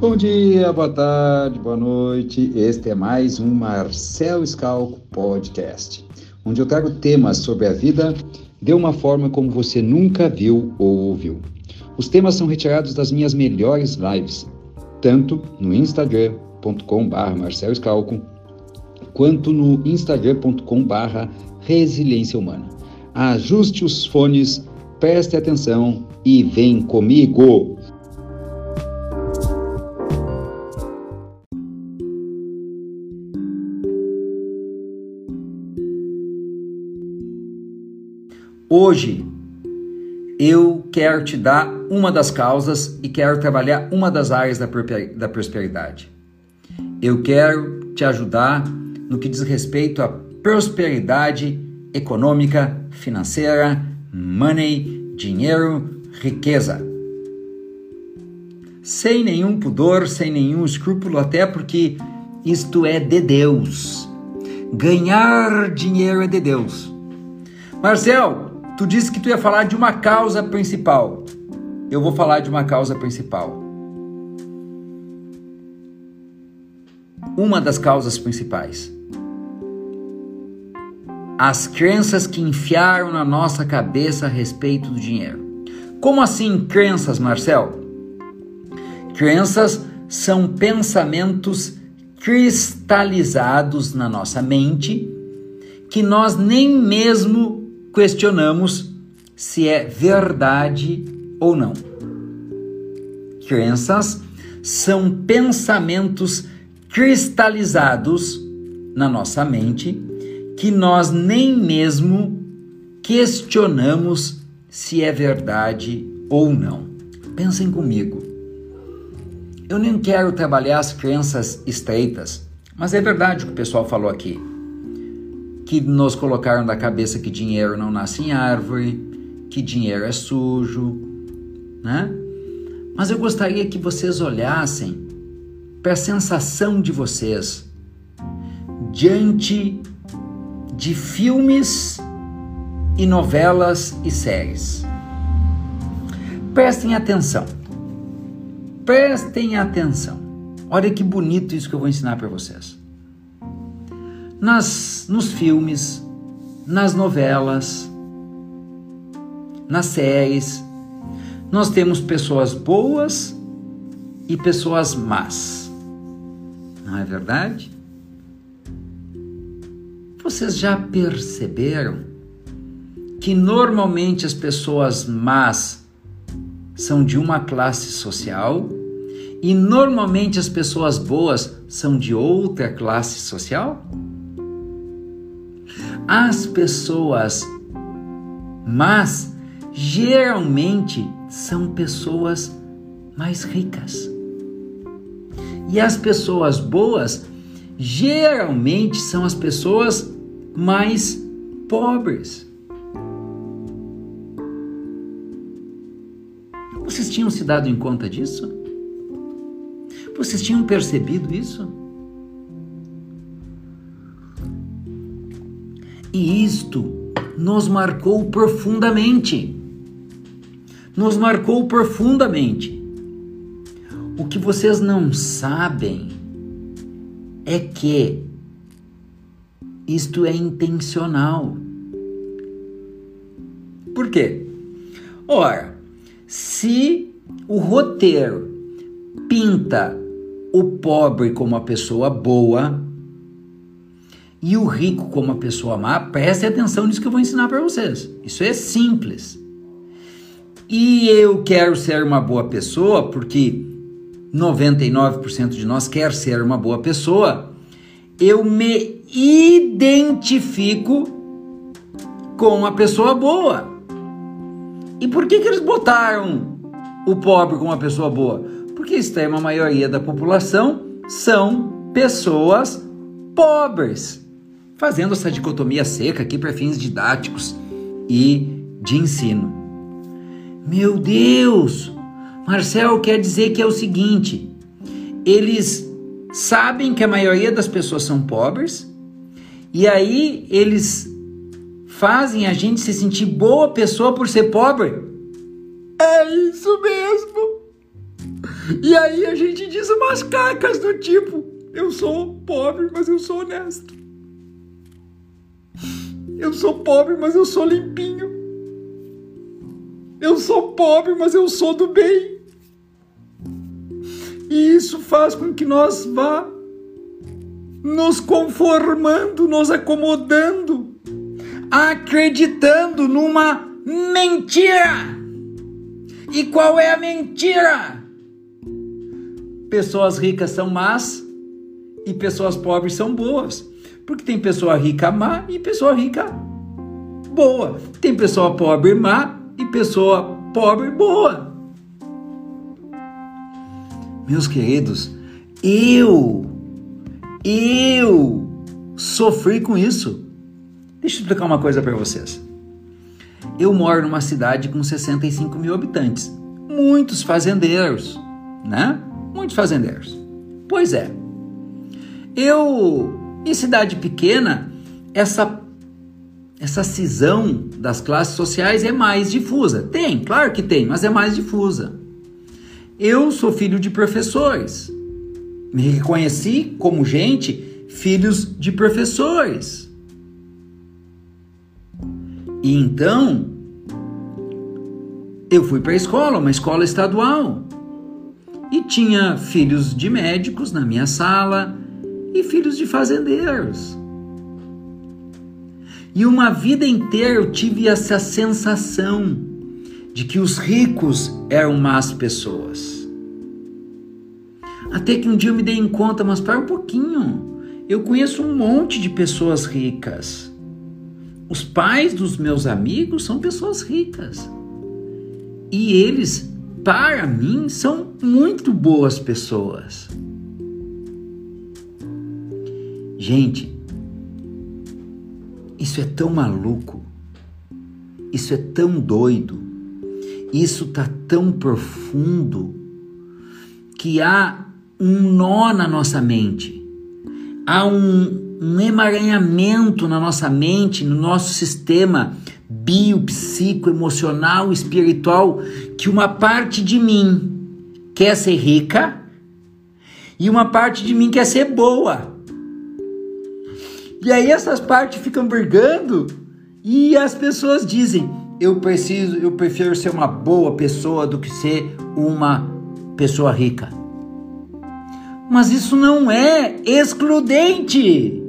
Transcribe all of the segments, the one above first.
Bom dia, boa tarde, boa noite. Este é mais um Marcel Scalco Podcast, onde eu trago temas sobre a vida de uma forma como você nunca viu ou ouviu. Os temas são retirados das minhas melhores lives, tanto no instagram.com.br Marcel Scalco, quanto no instagram.com.br Resiliência Humana. Ajuste os fones, preste atenção e vem comigo! Hoje eu quero te dar uma das causas e quero trabalhar uma das áreas da prosperidade. Eu quero te ajudar no que diz respeito à prosperidade econômica, financeira, money, dinheiro, riqueza. Sem nenhum pudor, sem nenhum escrúpulo, até porque isto é de Deus. Ganhar dinheiro é de Deus. Marcel, Tu disse que tu ia falar de uma causa principal. Eu vou falar de uma causa principal. Uma das causas principais. As crenças que enfiaram na nossa cabeça a respeito do dinheiro. Como assim crenças, Marcel? Crenças são pensamentos cristalizados na nossa mente que nós nem mesmo questionamos se é verdade ou não. Crenças são pensamentos cristalizados na nossa mente que nós nem mesmo questionamos se é verdade ou não. Pensem comigo. Eu nem quero trabalhar as crenças estreitas, mas é verdade o que o pessoal falou aqui que nos colocaram na cabeça que dinheiro não nasce em árvore, que dinheiro é sujo, né? Mas eu gostaria que vocês olhassem para a sensação de vocês diante de filmes e novelas e séries. Prestem atenção. Prestem atenção. Olha que bonito isso que eu vou ensinar para vocês nas, nos filmes, nas novelas, nas séries. Nós temos pessoas boas e pessoas más. Não é verdade? Vocês já perceberam que normalmente as pessoas más são de uma classe social e normalmente as pessoas boas são de outra classe social? As pessoas mas geralmente são pessoas mais ricas. E as pessoas boas geralmente são as pessoas mais pobres. Vocês tinham se dado em conta disso? Vocês tinham percebido isso? E isto nos marcou profundamente. Nos marcou profundamente. O que vocês não sabem é que isto é intencional. Por quê? Ora, se o roteiro pinta o pobre como uma pessoa boa, e o rico como uma pessoa má, preste atenção nisso que eu vou ensinar para vocês. Isso é simples. E eu quero ser uma boa pessoa porque 99% de nós quer ser uma boa pessoa. Eu me identifico com a pessoa boa. E por que, que eles botaram o pobre como uma pessoa boa? Porque a extrema maioria da população são pessoas pobres fazendo essa dicotomia seca aqui para fins didáticos e de ensino. Meu Deus! Marcel quer dizer que é o seguinte: eles sabem que a maioria das pessoas são pobres e aí eles fazem a gente se sentir boa pessoa por ser pobre. É isso mesmo. E aí a gente diz umas cacas do tipo: eu sou pobre, mas eu sou honesto. Eu sou pobre, mas eu sou limpinho. Eu sou pobre, mas eu sou do bem. E isso faz com que nós vá nos conformando, nos acomodando, acreditando numa mentira. E qual é a mentira? Pessoas ricas são más e pessoas pobres são boas. Porque tem pessoa rica má e pessoa rica boa. Tem pessoa pobre má e pessoa pobre boa. Meus queridos, eu, eu sofri com isso. Deixa eu explicar uma coisa para vocês. Eu moro numa cidade com 65 mil habitantes, muitos fazendeiros, né? Muitos fazendeiros. Pois é, eu, em cidade pequena, essa essa cisão das classes sociais é mais difusa. Tem, claro que tem, mas é mais difusa. Eu sou filho de professores. Me reconheci como gente, filhos de professores. E então, eu fui para a escola, uma escola estadual. E tinha filhos de médicos na minha sala e filhos de fazendeiros. E uma vida inteira eu tive essa sensação de que os ricos eram más pessoas. Até que um dia eu me dei em conta, mas para um pouquinho, eu conheço um monte de pessoas ricas. Os pais dos meus amigos são pessoas ricas. E eles, para mim, são muito boas pessoas. Gente, isso é tão maluco, isso é tão doido, isso tá tão profundo que há um nó na nossa mente, há um, um emaranhamento na nossa mente, no nosso sistema bio, psico, emocional, espiritual, que uma parte de mim quer ser rica e uma parte de mim quer ser boa. E aí essas partes ficam brigando e as pessoas dizem: "Eu preciso, eu prefiro ser uma boa pessoa do que ser uma pessoa rica". Mas isso não é excludente.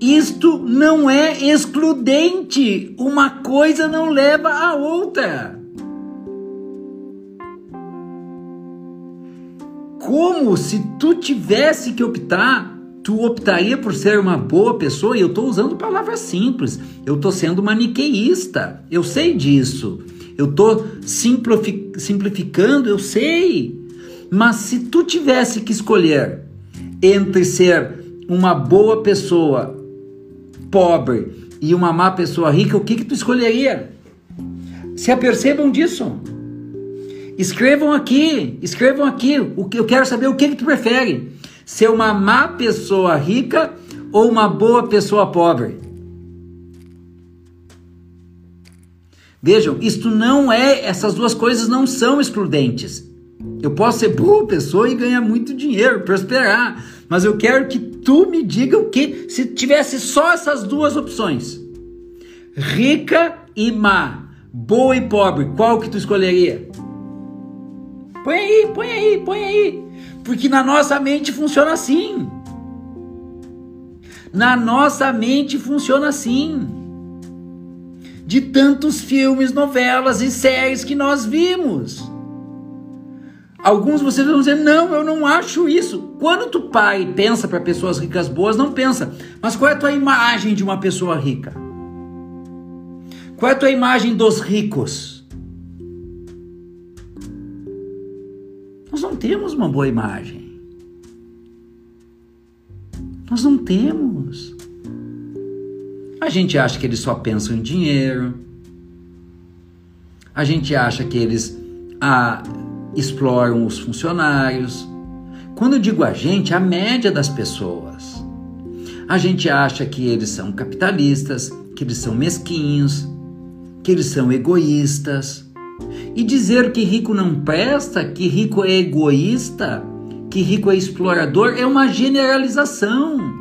Isto não é excludente. Uma coisa não leva a outra. Como se tu tivesse que optar tu optaria por ser uma boa pessoa? E eu estou usando palavras simples, eu estou sendo maniqueísta, eu sei disso. Eu estou simplificando, eu sei. Mas se tu tivesse que escolher entre ser uma boa pessoa pobre e uma má pessoa rica, o que, que tu escolheria? Se apercebam disso. Escrevam aqui, escrevam aqui. O que eu quero saber o que, que tu prefere ser uma má pessoa rica ou uma boa pessoa pobre. Vejam, isto não é, essas duas coisas não são excludentes. Eu posso ser boa pessoa e ganhar muito dinheiro, prosperar, mas eu quero que tu me diga o que se tivesse só essas duas opções. Rica e má, boa e pobre, qual que tu escolheria? Põe aí, põe aí, põe aí. Porque na nossa mente funciona assim. Na nossa mente funciona assim. De tantos filmes, novelas e séries que nós vimos. Alguns vocês vão dizer: não, eu não acho isso. Quando tu pai pensa para pessoas ricas boas, não pensa. Mas qual é a tua imagem de uma pessoa rica? Qual é a tua imagem dos ricos? Nós não temos uma boa imagem. Nós não temos. A gente acha que eles só pensam em dinheiro. A gente acha que eles ah, exploram os funcionários. Quando eu digo a gente, a média das pessoas. A gente acha que eles são capitalistas, que eles são mesquinhos, que eles são egoístas. E dizer que rico não presta, que rico é egoísta, que rico é explorador é uma generalização.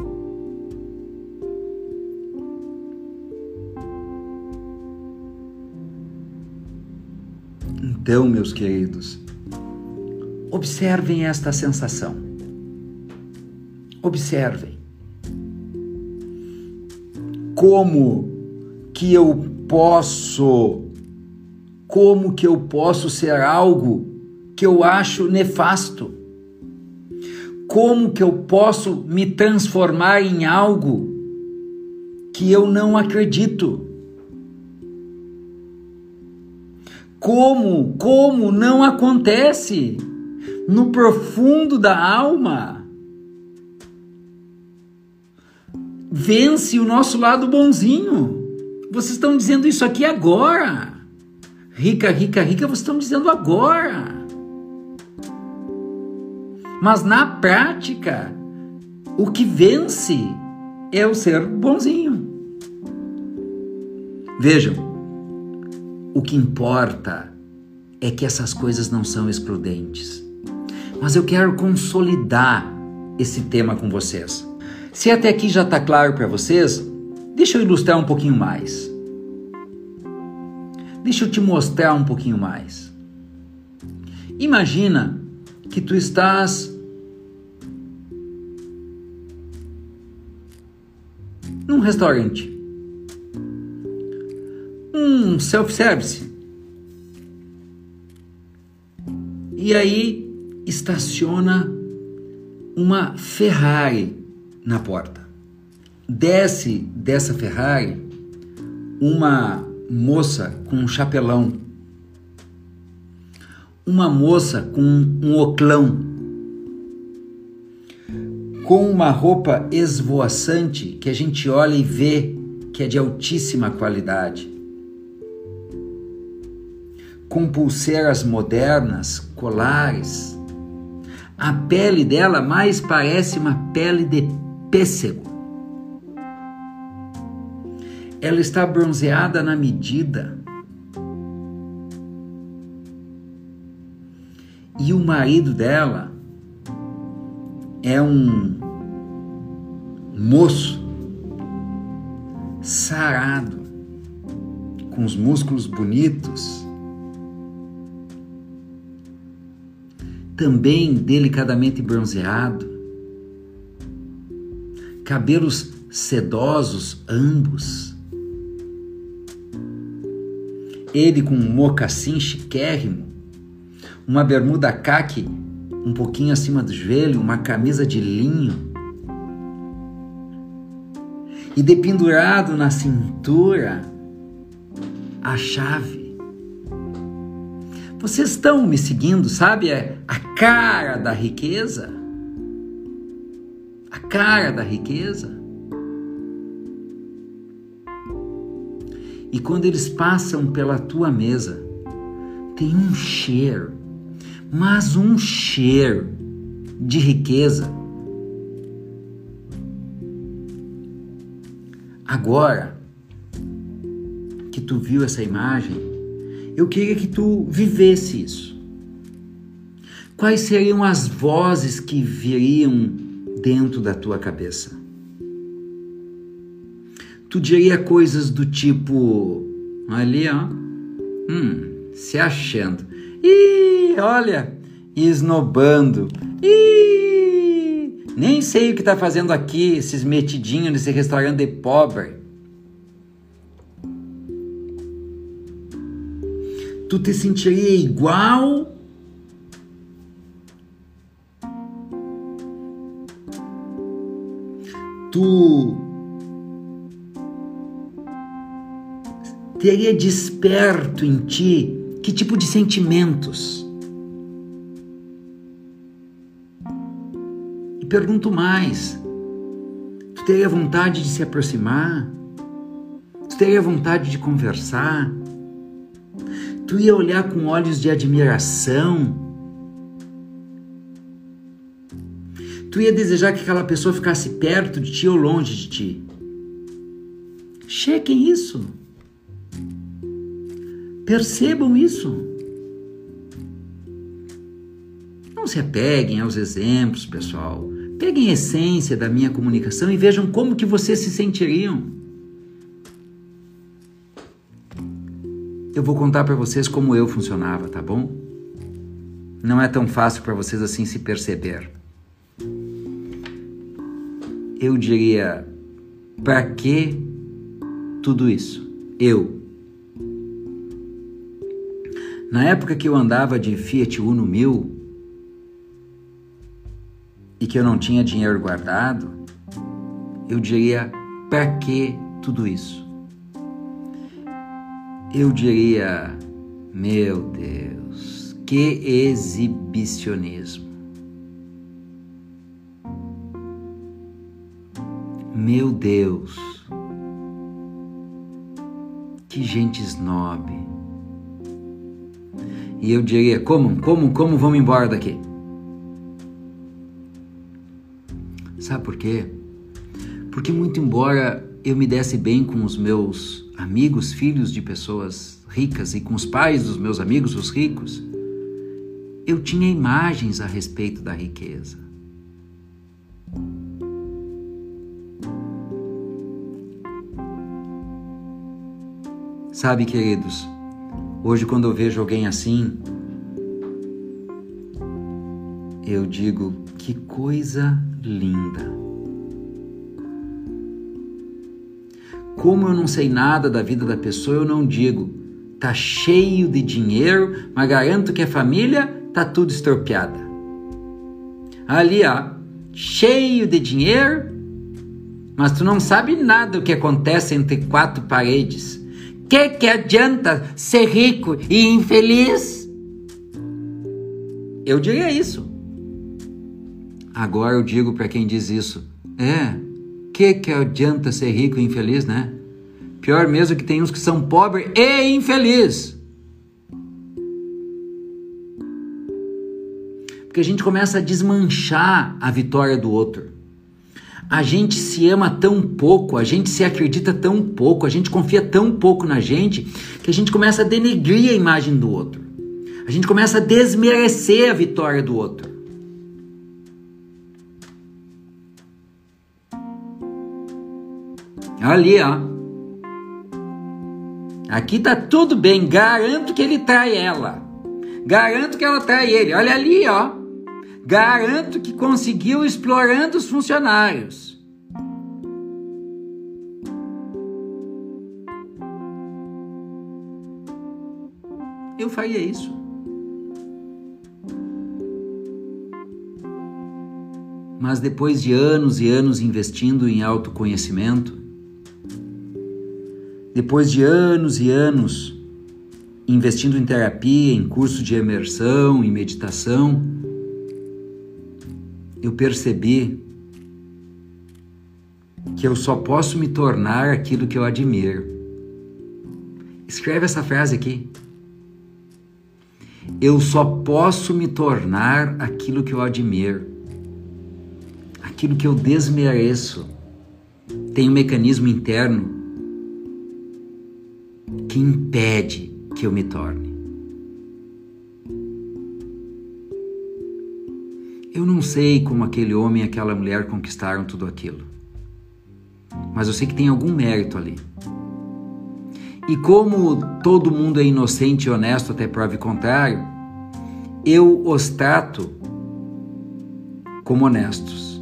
Então, meus queridos, observem esta sensação. Observem como que eu posso como que eu posso ser algo que eu acho nefasto? Como que eu posso me transformar em algo que eu não acredito? Como, como não acontece no profundo da alma? Vence o nosso lado bonzinho. Vocês estão dizendo isso aqui agora. Rica, rica, rica, vocês estão dizendo agora. Mas na prática, o que vence é o ser bonzinho. Vejam, o que importa é que essas coisas não são excludentes. Mas eu quero consolidar esse tema com vocês. Se até aqui já está claro para vocês, deixa eu ilustrar um pouquinho mais. Deixa eu te mostrar um pouquinho mais. Imagina que tu estás num restaurante, um self-service, e aí estaciona uma Ferrari na porta. Desce dessa Ferrari uma moça com um chapelão, uma moça com um oclão, com uma roupa esvoaçante que a gente olha e vê que é de altíssima qualidade, com pulseiras modernas, colares. A pele dela mais parece uma pele de pêssego ela está bronzeada na medida. E o marido dela é um moço sarado, com os músculos bonitos, também delicadamente bronzeado, cabelos sedosos ambos ele com um mocassim chiquérrimo, uma bermuda caque um pouquinho acima do joelho, uma camisa de linho. E dependurado na cintura, a chave. Vocês estão me seguindo, sabe? É a cara da riqueza. A cara da riqueza. E quando eles passam pela tua mesa, tem um cheiro, mas um cheiro de riqueza. Agora que tu viu essa imagem, eu queria que tu vivesse isso. Quais seriam as vozes que viriam dentro da tua cabeça? Tu diria coisas do tipo: ali, ó, hum, se achando, e olha, esnobando, e nem sei o que tá fazendo aqui, esses metidinhos nesse restaurante de pobre. Tu te sentiria igual? Tu teria desperto em ti que tipo de sentimentos? E pergunto mais: tu teria vontade de se aproximar? Tu teria vontade de conversar? Tu ia olhar com olhos de admiração? Tu ia desejar que aquela pessoa ficasse perto de ti ou longe de ti? Chequem isso. Percebam isso. Não se apeguem aos exemplos, pessoal. Peguem a essência da minha comunicação e vejam como que vocês se sentiriam. Eu vou contar para vocês como eu funcionava, tá bom? Não é tão fácil para vocês assim se perceber. Eu diria, para que tudo isso? Eu. Na época que eu andava de Fiat Uno 1000, e que eu não tinha dinheiro guardado, eu diria: para que tudo isso? Eu diria: meu Deus, que exibicionismo. Meu Deus, que gente snob. E eu diria: como, como, como vamos embora daqui? Sabe por quê? Porque, muito embora eu me desse bem com os meus amigos, filhos de pessoas ricas e com os pais dos meus amigos, os ricos, eu tinha imagens a respeito da riqueza. Sabe, queridos, hoje quando eu vejo alguém assim, eu digo que coisa linda. Como eu não sei nada da vida da pessoa, eu não digo, tá cheio de dinheiro, mas garanto que a família tá tudo estorpeada. Ali, ó, cheio de dinheiro, mas tu não sabe nada do que acontece entre quatro paredes. Que que adianta ser rico e infeliz? Eu diria isso. Agora eu digo para quem diz isso: é, que que adianta ser rico e infeliz, né? Pior mesmo que tem uns que são pobres e infelizes. Porque a gente começa a desmanchar a vitória do outro. A gente se ama tão pouco, a gente se acredita tão pouco, a gente confia tão pouco na gente, que a gente começa a denegrir a imagem do outro. A gente começa a desmerecer a vitória do outro. Ali, ó. Aqui tá tudo bem, garanto que ele trai ela. Garanto que ela trai ele. Olha ali, ó. Garanto que conseguiu explorando os funcionários. Eu faria isso. Mas depois de anos e anos investindo em autoconhecimento, depois de anos e anos investindo em terapia, em curso de imersão, em meditação, eu percebi que eu só posso me tornar aquilo que eu admiro. Escreve essa frase aqui. Eu só posso me tornar aquilo que eu admiro, aquilo que eu desmereço. Tem um mecanismo interno que impede que eu me torne. Eu não sei como aquele homem e aquela mulher conquistaram tudo aquilo, mas eu sei que tem algum mérito ali. E como todo mundo é inocente e honesto até prova contrário, eu os trato como honestos.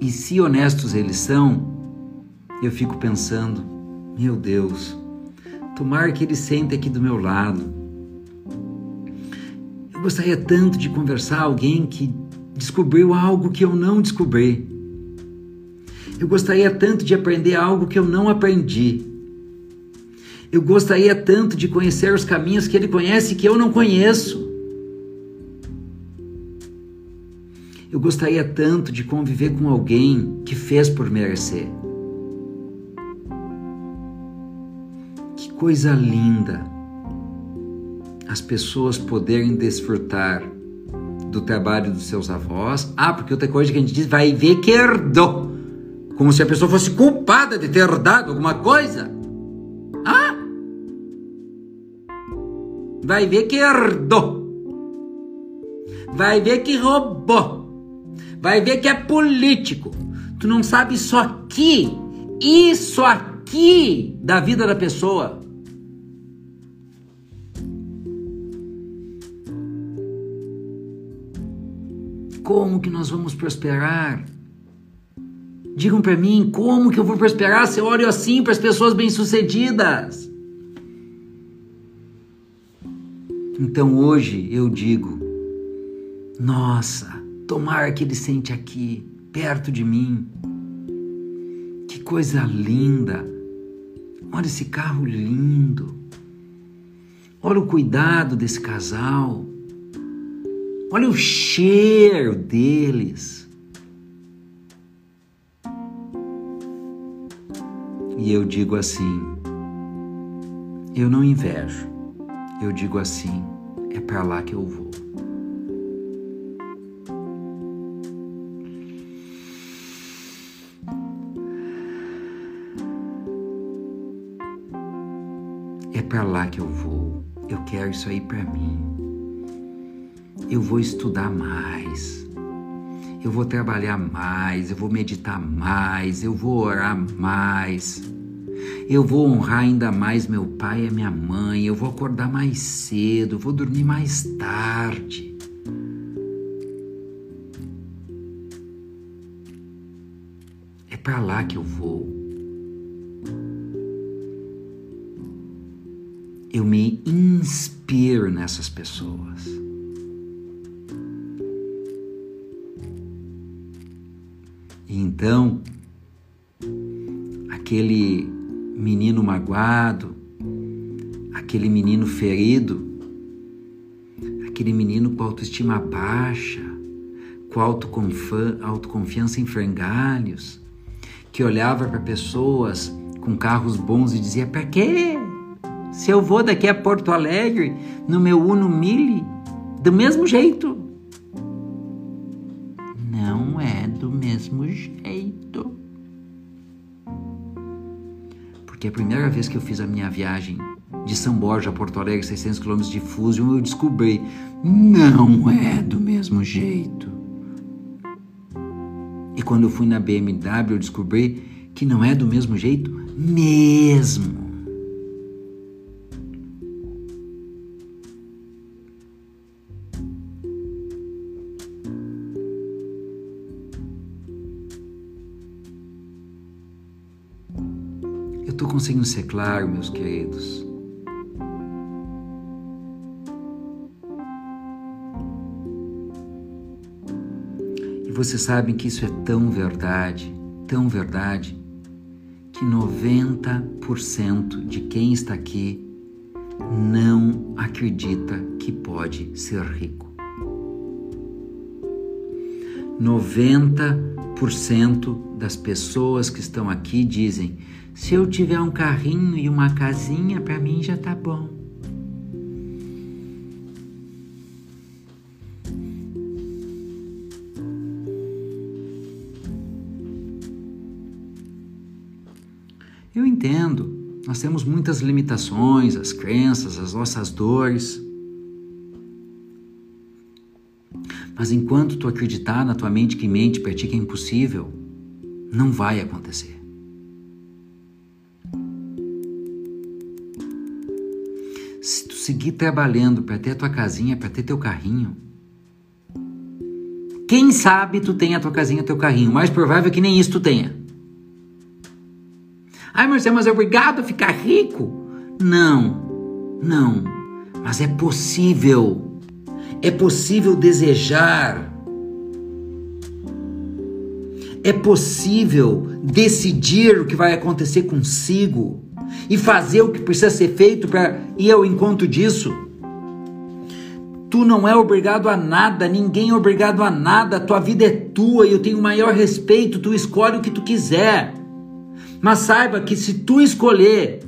E se honestos eles são, eu fico pensando, meu Deus, tomara que ele sente aqui do meu lado. Eu gostaria tanto de conversar com alguém que descobriu algo que eu não descobri. Eu gostaria tanto de aprender algo que eu não aprendi. Eu gostaria tanto de conhecer os caminhos que ele conhece que eu não conheço. Eu gostaria tanto de conviver com alguém que fez por merecer. coisa linda as pessoas poderem desfrutar do trabalho dos seus avós. Ah, porque outra coisa que a gente diz, vai ver que herdou. Como se a pessoa fosse culpada de ter dado alguma coisa. Ah? Vai ver que herdou. Vai ver que roubou. Vai ver que é político. Tu não sabe isso aqui. Isso aqui da vida da pessoa. Como que nós vamos prosperar? Digam para mim, como que eu vou prosperar se eu olho assim para as pessoas bem-sucedidas? Então hoje eu digo: nossa, tomara que ele sente aqui, perto de mim. Que coisa linda! Olha esse carro lindo. Olha o cuidado desse casal. Olha o cheiro deles. E eu digo assim: eu não invejo. Eu digo assim: é para lá que eu vou. É para lá que eu vou. Eu quero isso aí para mim eu vou estudar mais, eu vou trabalhar mais, eu vou meditar mais, eu vou orar mais, eu vou honrar ainda mais meu pai e minha mãe, eu vou acordar mais cedo, vou dormir mais tarde. É para lá que eu vou. Eu me inspiro nessas pessoas. Então, aquele menino magoado, aquele menino ferido, aquele menino com autoestima baixa, com autoconfiança em frangalhos, que olhava para pessoas com carros bons e dizia: para quê? Se eu vou daqui a Porto Alegre no meu Uno Mille, do mesmo jeito, mesmo jeito. Porque a primeira vez que eu fiz a minha viagem de São Borja a Porto Alegre, 600 km de Fusion, eu descobri, não é do mesmo jeito. E quando eu fui na BMW, eu descobri que não é do mesmo jeito mesmo. Estou conseguindo ser claro, meus queridos? E vocês sabem que isso é tão verdade, tão verdade, que 90% de quem está aqui não acredita que pode ser rico. 90% das pessoas que estão aqui dizem: se eu tiver um carrinho e uma casinha, para mim já tá bom. Eu entendo, nós temos muitas limitações, as crenças, as nossas dores. Mas enquanto tu acreditar na tua mente que mente para ti que é impossível, não vai acontecer. Seguir trabalhando para ter a tua casinha, para ter teu carrinho. Quem sabe tu tenha a tua casinha, teu carrinho. Mais provável é que nem isso tu tenha. Ai, Marcelo, mas é obrigado a ficar rico? Não, não. Mas é possível. É possível desejar. É possível decidir o que vai acontecer consigo e fazer o que precisa ser feito para ir ao encontro disso. Tu não é obrigado a nada, ninguém é obrigado a nada, tua vida é tua e eu tenho o maior respeito, tu escolhe o que tu quiser. Mas saiba que se tu escolher,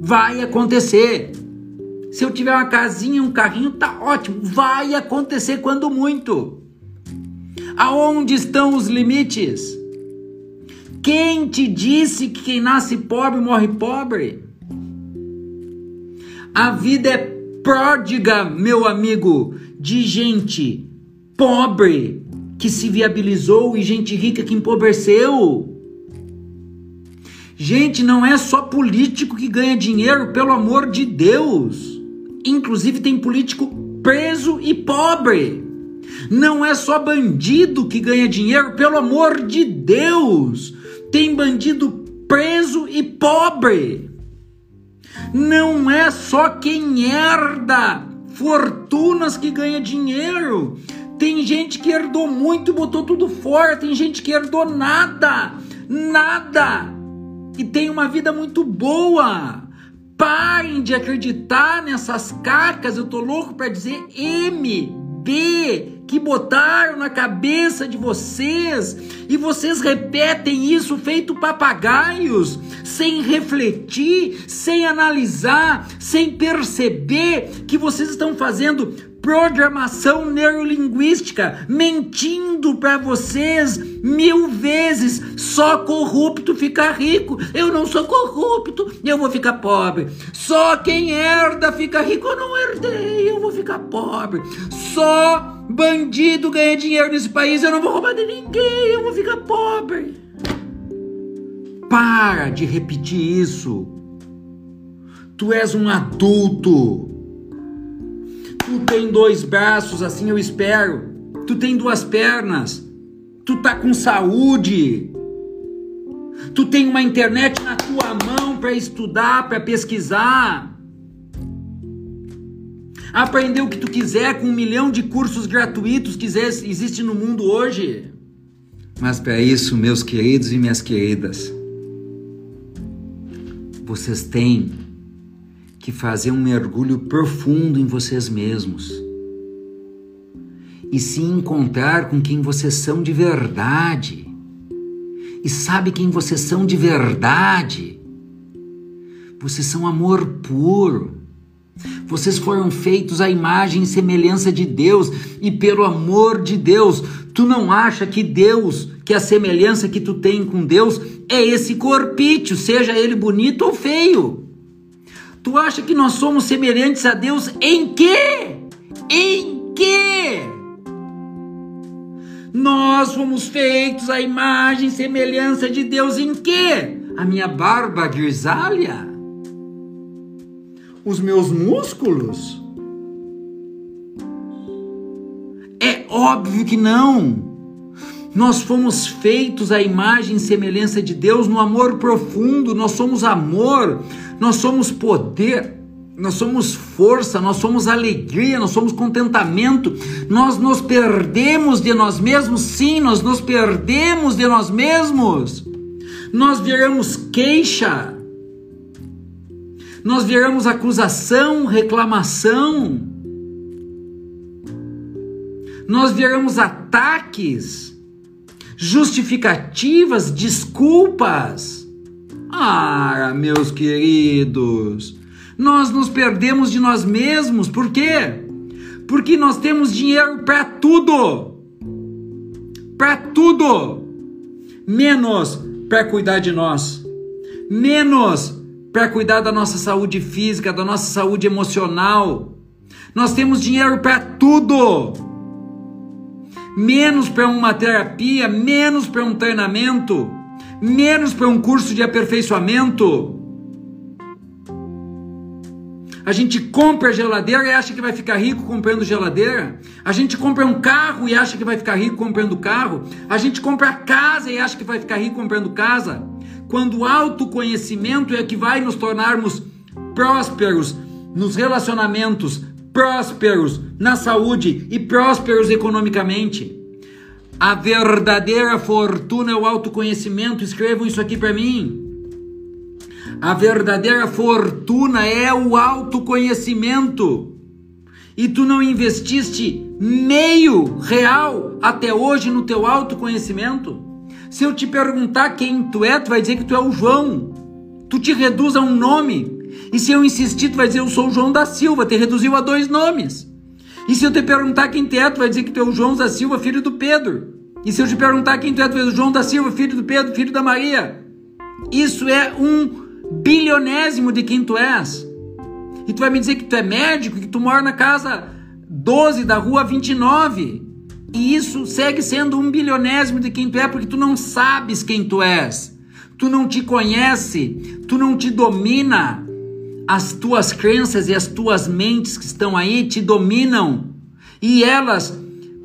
vai acontecer. Se eu tiver uma casinha, um carrinho, tá ótimo, vai acontecer quando muito. Aonde estão os limites? Quem te disse que quem nasce pobre morre pobre? A vida é pródiga, meu amigo, de gente pobre que se viabilizou e gente rica que empobreceu. Gente, não é só político que ganha dinheiro, pelo amor de Deus. Inclusive tem político preso e pobre. Não é só bandido que ganha dinheiro, pelo amor de Deus. Tem bandido preso e pobre. Não é só quem herda fortunas que ganha dinheiro. Tem gente que herdou muito e botou tudo fora. Tem gente que herdou nada. Nada e tem uma vida muito boa. Parem de acreditar nessas carcas, eu tô louco para dizer M, Que botaram na cabeça de vocês e vocês repetem isso feito papagaios, sem refletir, sem analisar, sem perceber que vocês estão fazendo programação neurolinguística, mentindo para vocês mil vezes. Só corrupto fica rico. Eu não sou corrupto, eu vou ficar pobre. Só quem herda fica rico. Eu não herdei, eu vou ficar pobre. Só bandido ganha dinheiro nesse país. Eu não vou roubar de ninguém, eu vou ficar pobre. Para de repetir isso. Tu és um adulto. Tu tem dois braços, assim eu espero. Tu tem duas pernas. Tu tá com saúde. Tu tem uma internet na tua mão para estudar, para pesquisar. Aprender o que tu quiser com um milhão de cursos gratuitos que existe no mundo hoje. Mas para isso, meus queridos e minhas queridas, vocês têm que fazer um mergulho profundo em vocês mesmos e se encontrar com quem vocês são de verdade. E sabe quem vocês são de verdade? Vocês são amor puro. Vocês foram feitos à imagem e semelhança de Deus, e pelo amor de Deus, tu não acha que Deus, que a semelhança que tu tem com Deus é esse corpício, seja ele bonito ou feio? Tu acha que nós somos semelhantes a Deus em quê? Em quê? Nós fomos feitos à imagem e semelhança de Deus em quê? A minha barba grisalha? Os meus músculos? É óbvio que não. Nós fomos feitos à imagem e semelhança de Deus no amor profundo, nós somos amor, nós somos poder, nós somos força, nós somos alegria, nós somos contentamento. Nós nos perdemos de nós mesmos, sim, nós nos perdemos de nós mesmos. Nós viramos queixa, nós viramos acusação, reclamação, nós viramos ataques justificativas, desculpas. Ah, meus queridos, nós nos perdemos de nós mesmos, por quê? Porque nós temos dinheiro para tudo, para tudo, menos para cuidar de nós, menos para cuidar da nossa saúde física, da nossa saúde emocional. Nós temos dinheiro para tudo menos para uma terapia, menos para um treinamento, menos para um curso de aperfeiçoamento. A gente compra geladeira e acha que vai ficar rico comprando geladeira. A gente compra um carro e acha que vai ficar rico comprando carro. A gente compra casa e acha que vai ficar rico comprando casa. Quando o autoconhecimento é que vai nos tornarmos prósperos nos relacionamentos, prósperos na saúde e prósperos economicamente. A verdadeira fortuna é o autoconhecimento. Escrevam isso aqui para mim. A verdadeira fortuna é o autoconhecimento. E tu não investiste meio real até hoje no teu autoconhecimento? Se eu te perguntar quem tu é, tu vai dizer que tu é o João. Tu te reduz a um nome. E se eu insistir, tu vai dizer eu sou o João da Silva, te reduziu a dois nomes. E se eu te perguntar quem tu é, tu vai dizer que tu é o João da Silva, filho do Pedro. E se eu te perguntar quem tu é, tu és o João da Silva, filho do Pedro, filho da Maria. Isso é um bilionésimo de quem tu és. E tu vai me dizer que tu é médico, que tu mora na casa 12 da rua 29. E isso segue sendo um bilionésimo de quem tu é, porque tu não sabes quem tu és. Tu não te conhece, tu não te domina. As tuas crenças e as tuas mentes que estão aí te dominam. E elas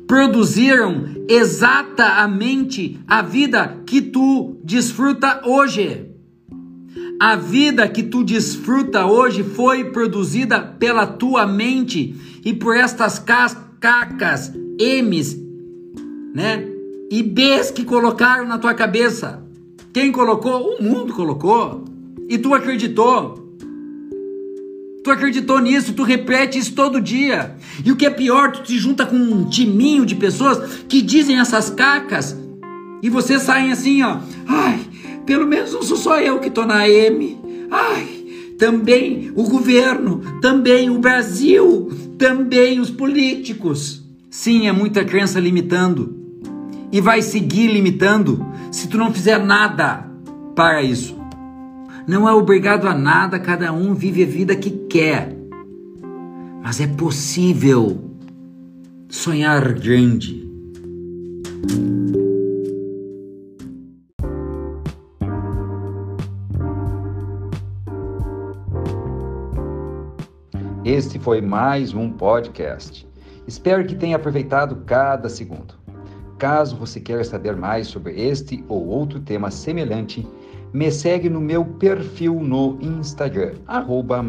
produziram exatamente a vida que tu desfruta hoje. A vida que tu desfruta hoje foi produzida pela tua mente e por estas cacas, M's, né? E B's que colocaram na tua cabeça. Quem colocou? O mundo colocou. E tu acreditou. Tu acreditou nisso, tu repete isso todo dia. E o que é pior, tu te junta com um timinho de pessoas que dizem essas cacas e vocês saem assim, ó. Ai, pelo menos não sou só eu que tô na M. Ai, também o governo, também o Brasil, também os políticos. Sim, é muita crença limitando. E vai seguir limitando se tu não fizer nada para isso. Não é obrigado a nada, cada um vive a vida que quer. Mas é possível sonhar grande. Este foi mais um podcast. Espero que tenha aproveitado cada segundo. Caso você queira saber mais sobre este ou outro tema semelhante, me segue no meu perfil no Instagram, arroba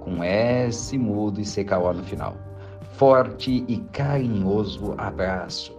com S mudo e CKO no final. Forte e carinhoso abraço.